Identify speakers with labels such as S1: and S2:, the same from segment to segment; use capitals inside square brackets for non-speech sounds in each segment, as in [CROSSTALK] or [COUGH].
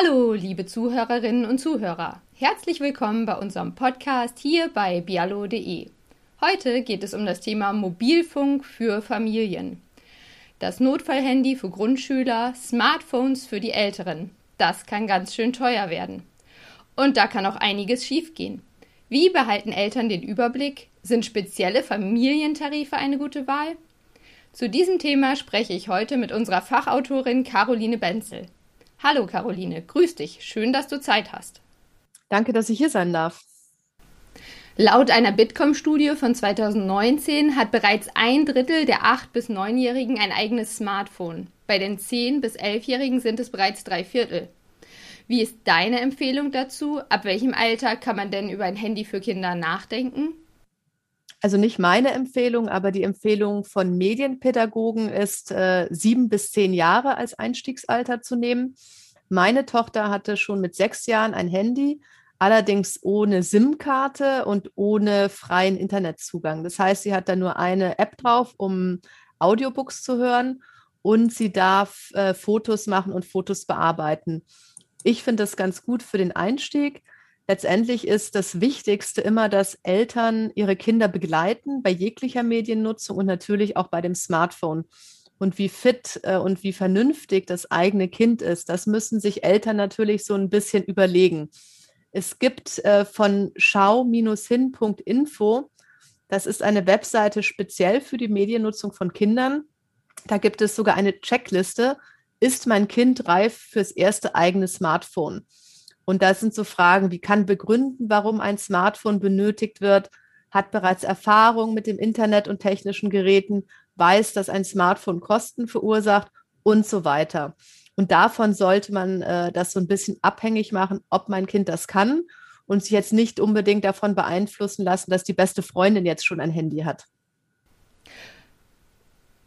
S1: Hallo, liebe Zuhörerinnen und Zuhörer. Herzlich willkommen bei unserem Podcast hier bei bialo.de. Heute geht es um das Thema Mobilfunk für Familien. Das Notfallhandy für Grundschüler, Smartphones für die Älteren. Das kann ganz schön teuer werden. Und da kann auch einiges schiefgehen. Wie behalten Eltern den Überblick? Sind spezielle Familientarife eine gute Wahl? Zu diesem Thema spreche ich heute mit unserer Fachautorin Caroline Benzel. Hallo Caroline, grüß dich. Schön, dass du Zeit hast.
S2: Danke, dass ich hier sein darf.
S1: Laut einer Bitkom-Studie von 2019 hat bereits ein Drittel der 8- bis 9-Jährigen ein eigenes Smartphone. Bei den 10- bis 11-Jährigen sind es bereits drei Viertel. Wie ist deine Empfehlung dazu? Ab welchem Alter kann man denn über ein Handy für Kinder nachdenken?
S2: Also nicht meine Empfehlung, aber die Empfehlung von Medienpädagogen ist, äh, sieben bis zehn Jahre als Einstiegsalter zu nehmen. Meine Tochter hatte schon mit sechs Jahren ein Handy, allerdings ohne SIM-Karte und ohne freien Internetzugang. Das heißt, sie hat da nur eine App drauf, um Audiobooks zu hören und sie darf äh, Fotos machen und Fotos bearbeiten. Ich finde das ganz gut für den Einstieg letztendlich ist das Wichtigste immer, dass Eltern ihre Kinder begleiten bei jeglicher Mediennutzung und natürlich auch bei dem Smartphone. Und wie fit äh, und wie vernünftig das eigene Kind ist, das müssen sich Eltern natürlich so ein bisschen überlegen. Es gibt äh, von schau-hin.info, das ist eine Webseite speziell für die Mediennutzung von Kindern. Da gibt es sogar eine Checkliste, ist mein Kind reif fürs erste eigene Smartphone? Und das sind so Fragen, wie kann begründen, warum ein Smartphone benötigt wird, hat bereits Erfahrung mit dem Internet und technischen Geräten, weiß, dass ein Smartphone Kosten verursacht und so weiter. Und davon sollte man äh, das so ein bisschen abhängig machen, ob mein Kind das kann und sich jetzt nicht unbedingt davon beeinflussen lassen, dass die beste Freundin jetzt schon ein Handy hat.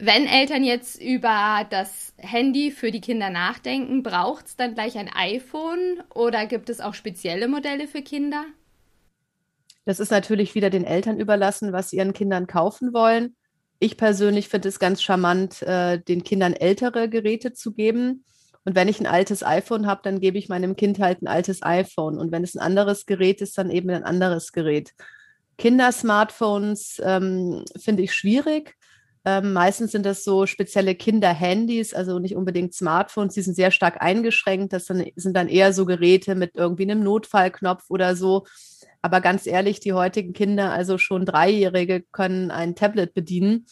S1: Wenn Eltern jetzt über das Handy für die Kinder nachdenken, braucht es dann gleich ein iPhone oder gibt es auch spezielle Modelle für Kinder?
S2: Das ist natürlich wieder den Eltern überlassen, was sie ihren Kindern kaufen wollen. Ich persönlich finde es ganz charmant, äh, den Kindern ältere Geräte zu geben. Und wenn ich ein altes iPhone habe, dann gebe ich meinem Kind halt ein altes iPhone. Und wenn es ein anderes Gerät ist, dann eben ein anderes Gerät. Kindersmartphones ähm, finde ich schwierig ähm, meistens sind das so spezielle Kinderhandys, also nicht unbedingt Smartphones, die sind sehr stark eingeschränkt. Das sind, sind dann eher so Geräte mit irgendwie einem Notfallknopf oder so. Aber ganz ehrlich, die heutigen Kinder, also schon Dreijährige, können ein Tablet bedienen.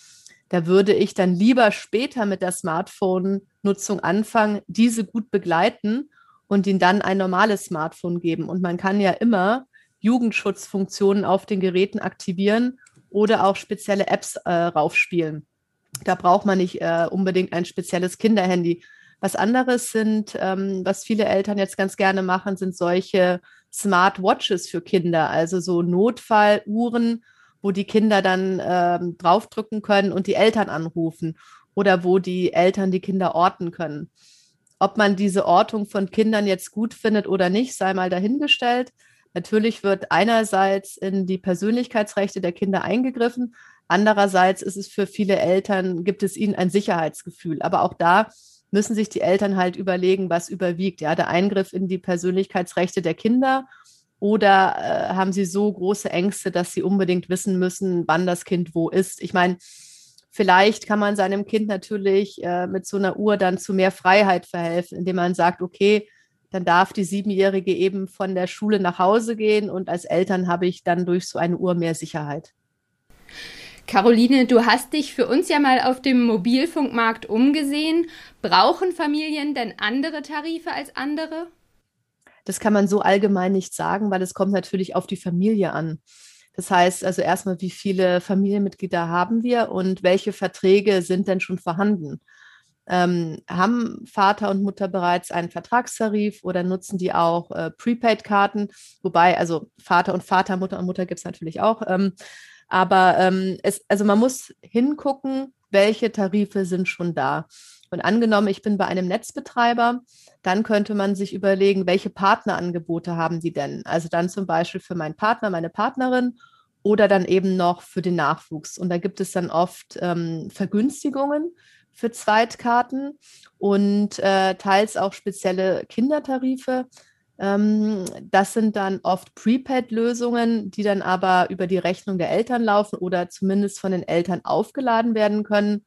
S2: Da würde ich dann lieber später mit der Smartphone-Nutzung anfangen, diese gut begleiten und ihnen dann ein normales Smartphone geben. Und man kann ja immer Jugendschutzfunktionen auf den Geräten aktivieren oder auch spezielle Apps äh, raufspielen. Da braucht man nicht äh, unbedingt ein spezielles Kinderhandy. Was anderes sind, ähm, was viele Eltern jetzt ganz gerne machen, sind solche Smartwatches für Kinder, also so Notfalluhren, wo die Kinder dann ähm, draufdrücken können und die Eltern anrufen oder wo die Eltern die Kinder orten können. Ob man diese Ortung von Kindern jetzt gut findet oder nicht, sei mal dahingestellt. Natürlich wird einerseits in die Persönlichkeitsrechte der Kinder eingegriffen, andererseits ist es für viele Eltern, gibt es ihnen ein Sicherheitsgefühl. Aber auch da müssen sich die Eltern halt überlegen, was überwiegt. Ja, der Eingriff in die Persönlichkeitsrechte der Kinder oder äh, haben sie so große Ängste, dass sie unbedingt wissen müssen, wann das Kind wo ist? Ich meine, vielleicht kann man seinem Kind natürlich äh, mit so einer Uhr dann zu mehr Freiheit verhelfen, indem man sagt, okay, dann darf die Siebenjährige eben von der Schule nach Hause gehen und als Eltern habe ich dann durch so eine Uhr mehr Sicherheit.
S1: Caroline, du hast dich für uns ja mal auf dem Mobilfunkmarkt umgesehen. Brauchen Familien denn andere Tarife als andere?
S2: Das kann man so allgemein nicht sagen, weil es kommt natürlich auf die Familie an. Das heißt also erstmal, wie viele Familienmitglieder haben wir und welche Verträge sind denn schon vorhanden? Ähm, haben Vater und Mutter bereits einen Vertragstarif oder nutzen die auch äh, Prepaid-Karten? Wobei, also Vater und Vater, Mutter und Mutter gibt es natürlich auch. Ähm, aber ähm, es, also man muss hingucken, welche Tarife sind schon da. Und angenommen, ich bin bei einem Netzbetreiber, dann könnte man sich überlegen, welche Partnerangebote haben die denn? Also dann zum Beispiel für meinen Partner, meine Partnerin oder dann eben noch für den Nachwuchs. Und da gibt es dann oft ähm, Vergünstigungen für Zweitkarten und äh, teils auch spezielle Kindertarife. Ähm, das sind dann oft Prepaid-Lösungen, die dann aber über die Rechnung der Eltern laufen oder zumindest von den Eltern aufgeladen werden können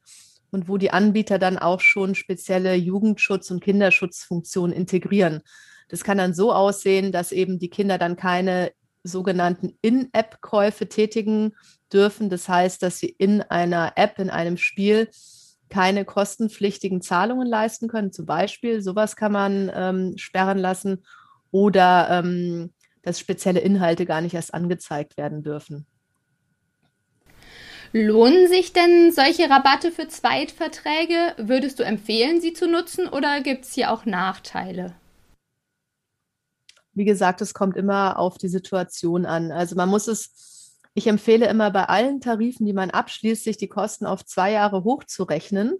S2: und wo die Anbieter dann auch schon spezielle Jugendschutz- und Kinderschutzfunktionen integrieren. Das kann dann so aussehen, dass eben die Kinder dann keine sogenannten In-App-Käufe tätigen dürfen. Das heißt, dass sie in einer App, in einem Spiel keine kostenpflichtigen Zahlungen leisten können. Zum Beispiel, sowas kann man ähm, sperren lassen oder ähm, dass spezielle Inhalte gar nicht erst angezeigt werden dürfen.
S1: Lohnen sich denn solche Rabatte für Zweitverträge? Würdest du empfehlen, sie zu nutzen oder gibt es hier auch Nachteile?
S2: Wie gesagt, es kommt immer auf die Situation an. Also man muss es, ich empfehle immer bei allen Tarifen, die man abschließt, sich die Kosten auf zwei Jahre hochzurechnen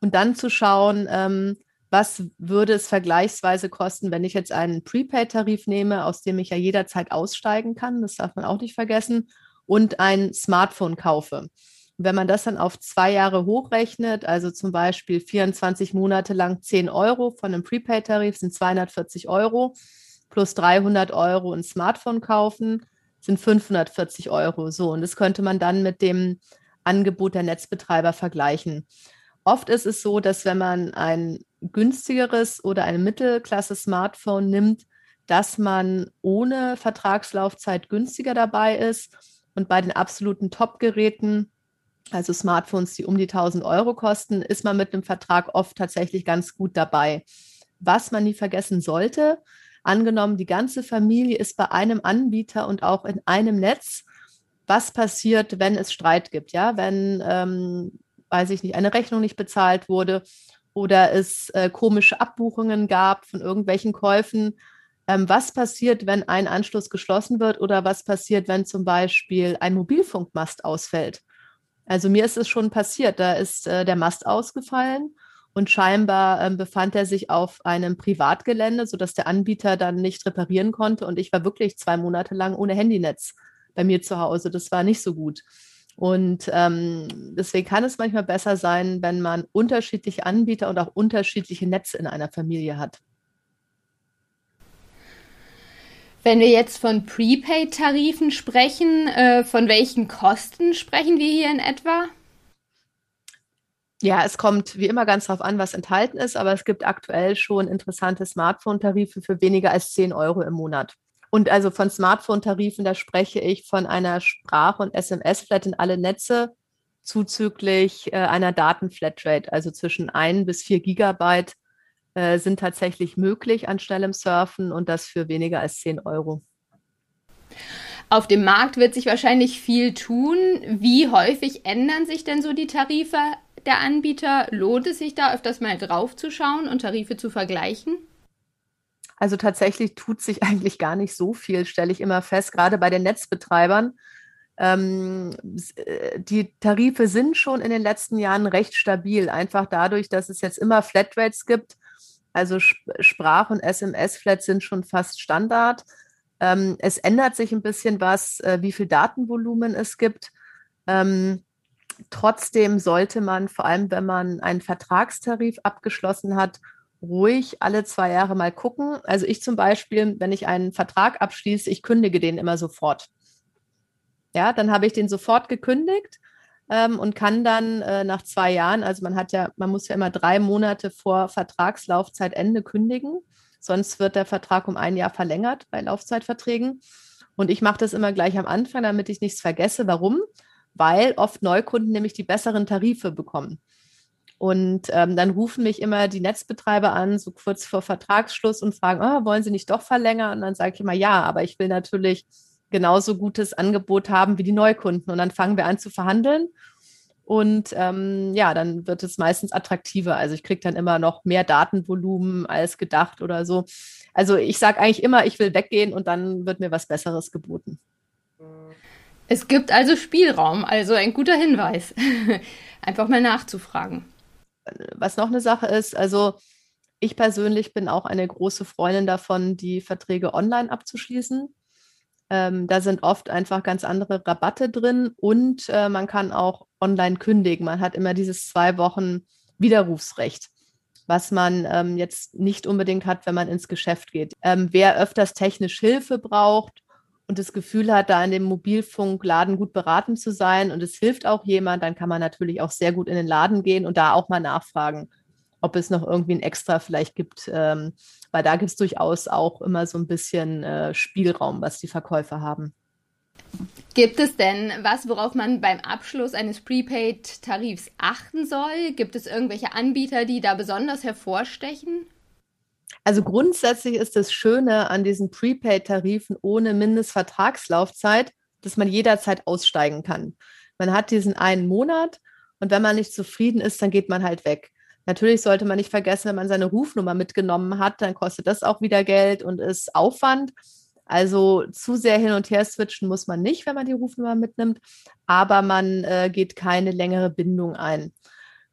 S2: und dann zu schauen, ähm, was würde es vergleichsweise kosten, wenn ich jetzt einen Prepaid-Tarif nehme, aus dem ich ja jederzeit aussteigen kann, das darf man auch nicht vergessen, und ein Smartphone kaufe. wenn man das dann auf zwei Jahre hochrechnet, also zum Beispiel 24 Monate lang 10 Euro von einem Prepaid-Tarif sind 240 Euro, plus 300 Euro ein Smartphone kaufen, sind 540 Euro. So, und das könnte man dann mit dem Angebot der Netzbetreiber vergleichen. Oft ist es so, dass wenn man ein günstigeres oder ein Mittelklasse-Smartphone nimmt, dass man ohne Vertragslaufzeit günstiger dabei ist. Und bei den absoluten Top-Geräten, also Smartphones, die um die 1000 Euro kosten, ist man mit einem Vertrag oft tatsächlich ganz gut dabei. Was man nie vergessen sollte, angenommen, die ganze Familie ist bei einem Anbieter und auch in einem Netz, was passiert, wenn es Streit gibt, ja, wenn, ähm, weiß ich nicht, eine Rechnung nicht bezahlt wurde oder es äh, komische Abbuchungen gab von irgendwelchen Käufen. Ähm, was passiert, wenn ein Anschluss geschlossen wird oder was passiert, wenn zum Beispiel ein Mobilfunkmast ausfällt? Also mir ist es schon passiert, da ist äh, der Mast ausgefallen und scheinbar ähm, befand er sich auf einem Privatgelände, sodass der Anbieter dann nicht reparieren konnte und ich war wirklich zwei Monate lang ohne Handynetz bei mir zu Hause. Das war nicht so gut. Und ähm, deswegen kann es manchmal besser sein, wenn man unterschiedliche Anbieter und auch unterschiedliche Netze in einer Familie hat.
S1: Wenn wir jetzt von Prepaid-Tarifen sprechen, äh, von welchen Kosten sprechen wir hier in etwa?
S2: Ja, es kommt wie immer ganz darauf an, was enthalten ist, aber es gibt aktuell schon interessante Smartphone-Tarife für weniger als 10 Euro im Monat. Und also von Smartphone-Tarifen, da spreche ich von einer Sprach- und SMS-Flat in alle Netze zuzüglich äh, einer Datenflatrate, also zwischen 1 bis 4 Gigabyte äh, sind tatsächlich möglich an schnellem Surfen und das für weniger als 10 Euro.
S1: Auf dem Markt wird sich wahrscheinlich viel tun. Wie häufig ändern sich denn so die Tarife der Anbieter? Lohnt es sich da öfters mal drauf zu schauen und Tarife zu vergleichen?
S2: Also tatsächlich tut sich eigentlich gar nicht so viel, stelle ich immer fest, gerade bei den Netzbetreibern. Ähm, äh, die Tarife sind schon in den letzten Jahren recht stabil, einfach dadurch, dass es jetzt immer Flatrates gibt. Also Sprach- und SMS-Flats sind schon fast Standard. Ähm, es ändert sich ein bisschen was, äh, wie viel Datenvolumen es gibt. Ähm, Trotzdem sollte man, vor allem wenn man einen Vertragstarif abgeschlossen hat, ruhig alle zwei Jahre mal gucken. Also ich zum Beispiel, wenn ich einen Vertrag abschließe, ich kündige den immer sofort. Ja, dann habe ich den sofort gekündigt ähm, und kann dann äh, nach zwei Jahren, also man hat ja, man muss ja immer drei Monate vor Vertragslaufzeitende kündigen, sonst wird der Vertrag um ein Jahr verlängert bei Laufzeitverträgen. Und ich mache das immer gleich am Anfang, damit ich nichts vergesse. Warum? Weil oft Neukunden nämlich die besseren Tarife bekommen. Und ähm, dann rufen mich immer die Netzbetreiber an, so kurz vor Vertragsschluss und fragen, oh, wollen Sie nicht doch verlängern? Und dann sage ich immer, ja, aber ich will natürlich genauso gutes Angebot haben wie die Neukunden. Und dann fangen wir an zu verhandeln. Und ähm, ja, dann wird es meistens attraktiver. Also ich kriege dann immer noch mehr Datenvolumen als gedacht oder so. Also ich sage eigentlich immer, ich will weggehen und dann wird mir was Besseres geboten.
S1: Es gibt also Spielraum, also ein guter Hinweis. [LAUGHS] Einfach mal nachzufragen.
S2: Was noch eine Sache ist, also ich persönlich bin auch eine große Freundin davon, die Verträge online abzuschließen. Ähm, da sind oft einfach ganz andere Rabatte drin und äh, man kann auch online kündigen. Man hat immer dieses zwei Wochen Widerrufsrecht, was man ähm, jetzt nicht unbedingt hat, wenn man ins Geschäft geht. Ähm, wer öfters technisch Hilfe braucht und das Gefühl hat, da in dem Mobilfunkladen gut beraten zu sein und es hilft auch jemand, dann kann man natürlich auch sehr gut in den Laden gehen und da auch mal nachfragen, ob es noch irgendwie ein Extra vielleicht gibt, ähm, weil da gibt es durchaus auch immer so ein bisschen äh, Spielraum, was die Verkäufer haben.
S1: Gibt es denn was, worauf man beim Abschluss eines Prepaid-Tarifs achten soll? Gibt es irgendwelche Anbieter, die da besonders hervorstechen?
S2: Also grundsätzlich ist das Schöne an diesen Prepaid-Tarifen ohne Mindestvertragslaufzeit, dass man jederzeit aussteigen kann. Man hat diesen einen Monat und wenn man nicht zufrieden ist, dann geht man halt weg. Natürlich sollte man nicht vergessen, wenn man seine Rufnummer mitgenommen hat, dann kostet das auch wieder Geld und ist Aufwand. Also zu sehr hin und her switchen muss man nicht, wenn man die Rufnummer mitnimmt, aber man äh, geht keine längere Bindung ein.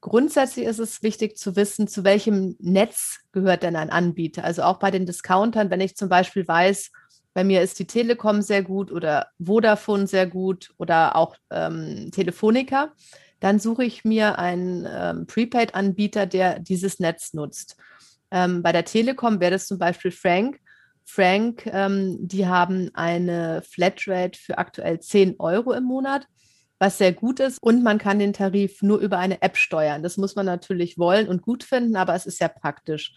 S2: Grundsätzlich ist es wichtig zu wissen, zu welchem Netz gehört denn ein Anbieter. Also auch bei den Discountern, wenn ich zum Beispiel weiß, bei mir ist die Telekom sehr gut oder Vodafone sehr gut oder auch ähm, Telefonica, dann suche ich mir einen ähm, Prepaid-Anbieter, der dieses Netz nutzt. Ähm, bei der Telekom wäre das zum Beispiel Frank. Frank, ähm, die haben eine Flatrate für aktuell 10 Euro im Monat was sehr gut ist. Und man kann den Tarif nur über eine App steuern. Das muss man natürlich wollen und gut finden, aber es ist sehr praktisch.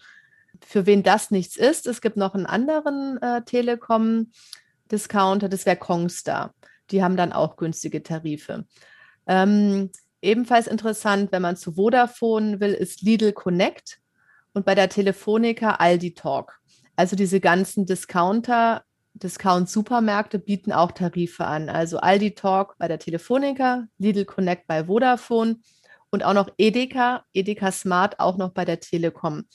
S2: Für wen das nichts ist, es gibt noch einen anderen äh, Telekom-Discounter, das wäre Kongstar. Die haben dann auch günstige Tarife. Ähm, ebenfalls interessant, wenn man zu Vodafone will, ist Lidl Connect und bei der Telefonica Aldi Talk. Also diese ganzen Discounter Discount-Supermärkte bieten auch Tarife an. Also Aldi Talk bei der Telefonica, Lidl Connect bei Vodafone und auch noch Edeka, Edeka Smart auch noch bei der Telekom.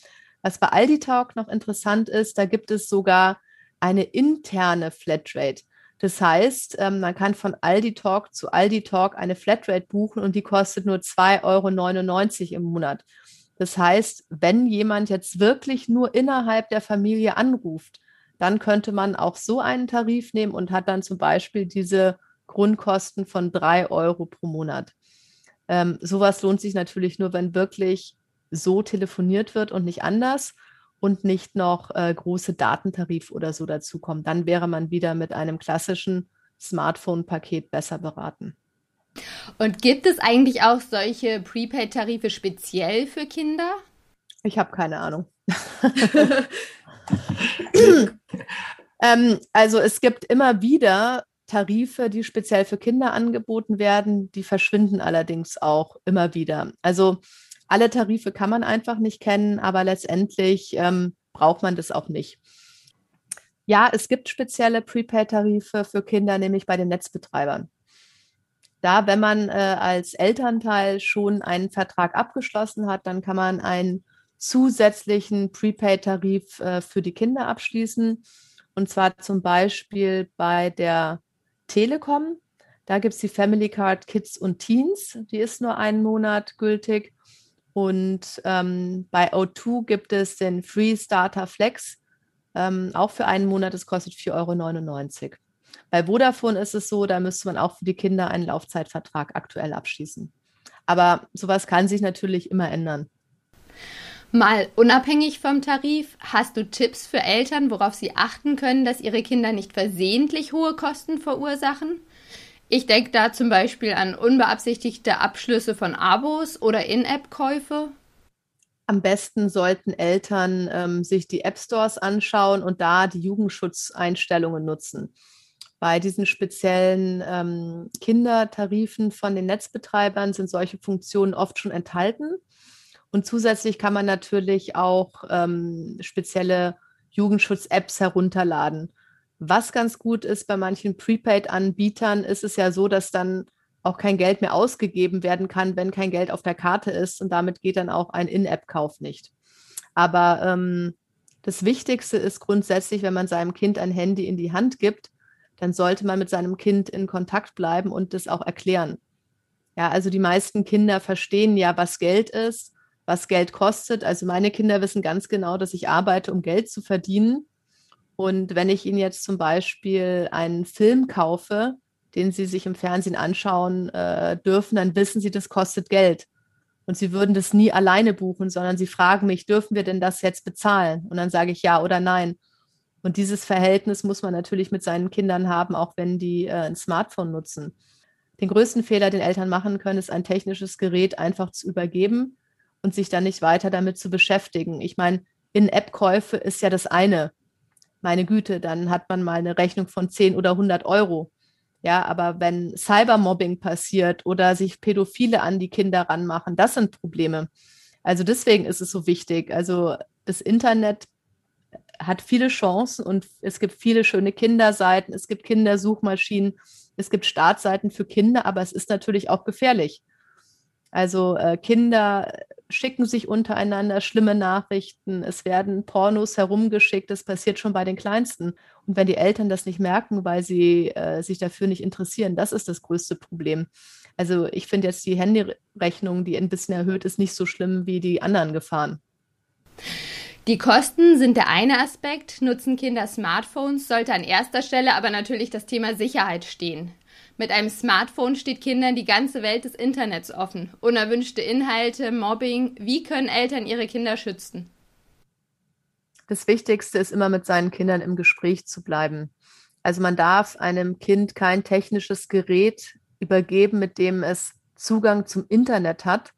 S2: Was bei Aldi Talk noch interessant ist, da gibt es sogar eine interne Flatrate. Das heißt, ähm, man kann von Aldi Talk zu Aldi Talk eine Flatrate buchen und die kostet nur 2,99 Euro im Monat. Das heißt, wenn jemand jetzt wirklich nur innerhalb der Familie anruft, dann könnte man auch so einen Tarif nehmen und hat dann zum Beispiel diese Grundkosten von drei Euro pro Monat. Ähm, sowas lohnt sich natürlich nur, wenn wirklich so telefoniert wird und nicht anders und nicht noch äh, große Datentarif oder so dazukommen. Dann wäre man wieder mit einem klassischen Smartphone-Paket besser beraten.
S1: Und gibt es eigentlich auch solche Prepaid-Tarife speziell für Kinder?
S2: Ich habe keine Ahnung. [LAUGHS] [LAUGHS] [LAUGHS] ähm, also es gibt immer wieder Tarife, die speziell für Kinder angeboten werden, die verschwinden allerdings auch immer wieder. Also alle Tarife kann man einfach nicht kennen, aber letztendlich ähm, braucht man das auch nicht. Ja, es gibt spezielle Prepaid-Tarife für Kinder, nämlich bei den Netzbetreibern. Da, wenn man äh, als Elternteil schon einen Vertrag abgeschlossen hat, dann kann man einen zusätzlichen Prepaid-Tarif äh, für die Kinder abschließen. Und zwar zum Beispiel bei der Telekom. Da gibt es die Family Card Kids und Teens. Die ist nur einen Monat gültig. Und ähm, bei O2 gibt es den Free Starter Flex, ähm, auch für einen Monat. Das kostet 4,99 Euro. Bei Vodafone ist es so, da müsste man auch für die Kinder einen Laufzeitvertrag aktuell abschließen. Aber sowas kann sich natürlich immer ändern.
S1: Mal unabhängig vom Tarif, hast du Tipps für Eltern, worauf sie achten können, dass ihre Kinder nicht versehentlich hohe Kosten verursachen? Ich denke da zum Beispiel an unbeabsichtigte Abschlüsse von Abos oder In-App-Käufe.
S2: Am besten sollten Eltern ähm, sich die App Stores anschauen und da die Jugendschutzeinstellungen nutzen. Bei diesen speziellen ähm, Kindertarifen von den Netzbetreibern sind solche Funktionen oft schon enthalten. Und zusätzlich kann man natürlich auch ähm, spezielle Jugendschutz-Apps herunterladen. Was ganz gut ist bei manchen Prepaid-Anbietern, ist es ja so, dass dann auch kein Geld mehr ausgegeben werden kann, wenn kein Geld auf der Karte ist. Und damit geht dann auch ein In-App-Kauf nicht. Aber ähm, das Wichtigste ist grundsätzlich, wenn man seinem Kind ein Handy in die Hand gibt, dann sollte man mit seinem Kind in Kontakt bleiben und das auch erklären. Ja, also die meisten Kinder verstehen ja, was Geld ist was Geld kostet. Also meine Kinder wissen ganz genau, dass ich arbeite, um Geld zu verdienen. Und wenn ich ihnen jetzt zum Beispiel einen Film kaufe, den sie sich im Fernsehen anschauen äh, dürfen, dann wissen sie, das kostet Geld. Und sie würden das nie alleine buchen, sondern sie fragen mich, dürfen wir denn das jetzt bezahlen? Und dann sage ich ja oder nein. Und dieses Verhältnis muss man natürlich mit seinen Kindern haben, auch wenn die äh, ein Smartphone nutzen. Den größten Fehler, den Eltern machen können, ist ein technisches Gerät einfach zu übergeben und sich dann nicht weiter damit zu beschäftigen. Ich meine, In-App-Käufe ist ja das eine. Meine Güte, dann hat man mal eine Rechnung von 10 oder 100 Euro. Ja, aber wenn Cybermobbing passiert oder sich Pädophile an die Kinder ranmachen, das sind Probleme. Also deswegen ist es so wichtig. Also das Internet hat viele Chancen und es gibt viele schöne Kinderseiten, es gibt Kindersuchmaschinen, es gibt Startseiten für Kinder, aber es ist natürlich auch gefährlich. Also äh, Kinder schicken sich untereinander schlimme Nachrichten, es werden Pornos herumgeschickt, das passiert schon bei den Kleinsten. Und wenn die Eltern das nicht merken, weil sie äh, sich dafür nicht interessieren, das ist das größte Problem. Also ich finde jetzt die Handyrechnung, die ein bisschen erhöht ist, nicht so schlimm wie die anderen Gefahren.
S1: Die Kosten sind der eine Aspekt. Nutzen Kinder Smartphones, sollte an erster Stelle aber natürlich das Thema Sicherheit stehen. Mit einem Smartphone steht Kindern die ganze Welt des Internets offen. Unerwünschte Inhalte, Mobbing. Wie können Eltern ihre Kinder schützen?
S2: Das Wichtigste ist immer mit seinen Kindern im Gespräch zu bleiben. Also man darf einem Kind kein technisches Gerät übergeben, mit dem es Zugang zum Internet hat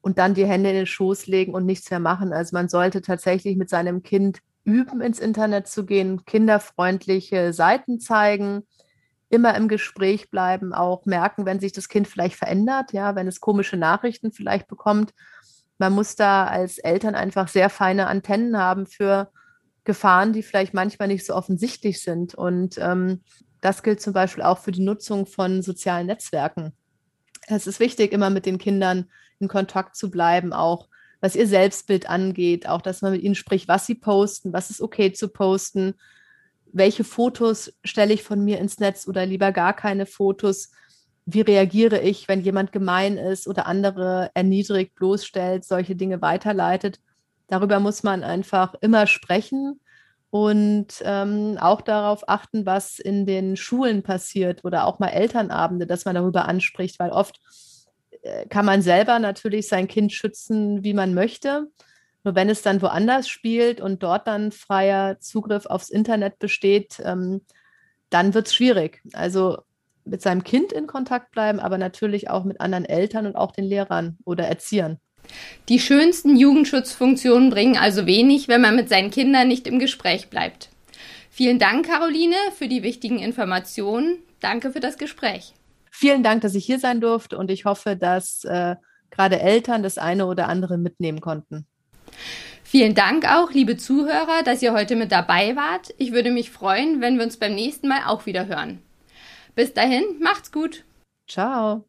S2: und dann die Hände in den Schoß legen und nichts mehr machen. Also man sollte tatsächlich mit seinem Kind üben, ins Internet zu gehen, kinderfreundliche Seiten zeigen, immer im Gespräch bleiben, auch merken, wenn sich das Kind vielleicht verändert, ja, wenn es komische Nachrichten vielleicht bekommt. Man muss da als Eltern einfach sehr feine Antennen haben für Gefahren, die vielleicht manchmal nicht so offensichtlich sind. Und ähm, das gilt zum Beispiel auch für die Nutzung von sozialen Netzwerken. Es ist wichtig, immer mit den Kindern in Kontakt zu bleiben, auch was ihr Selbstbild angeht, auch dass man mit ihnen spricht, was sie posten, was ist okay zu posten, welche Fotos stelle ich von mir ins Netz oder lieber gar keine Fotos? Wie reagiere ich, wenn jemand gemein ist oder andere erniedrigt, bloßstellt, solche Dinge weiterleitet? Darüber muss man einfach immer sprechen und ähm, auch darauf achten, was in den Schulen passiert oder auch mal Elternabende, dass man darüber anspricht, weil oft äh, kann man selber natürlich sein Kind schützen, wie man möchte. Nur wenn es dann woanders spielt und dort dann freier Zugriff aufs Internet besteht, ähm, dann wird es schwierig. Also mit seinem Kind in Kontakt bleiben, aber natürlich auch mit anderen Eltern und auch den Lehrern oder Erziehern.
S1: Die schönsten Jugendschutzfunktionen bringen also wenig, wenn man mit seinen Kindern nicht im Gespräch bleibt. Vielen Dank, Caroline, für die wichtigen Informationen. Danke für das Gespräch.
S2: Vielen Dank, dass ich hier sein durfte und ich hoffe, dass äh, gerade Eltern das eine oder andere mitnehmen konnten.
S1: Vielen Dank auch, liebe Zuhörer, dass ihr heute mit dabei wart. Ich würde mich freuen, wenn wir uns beim nächsten Mal auch wieder hören. Bis dahin, macht's gut.
S2: Ciao.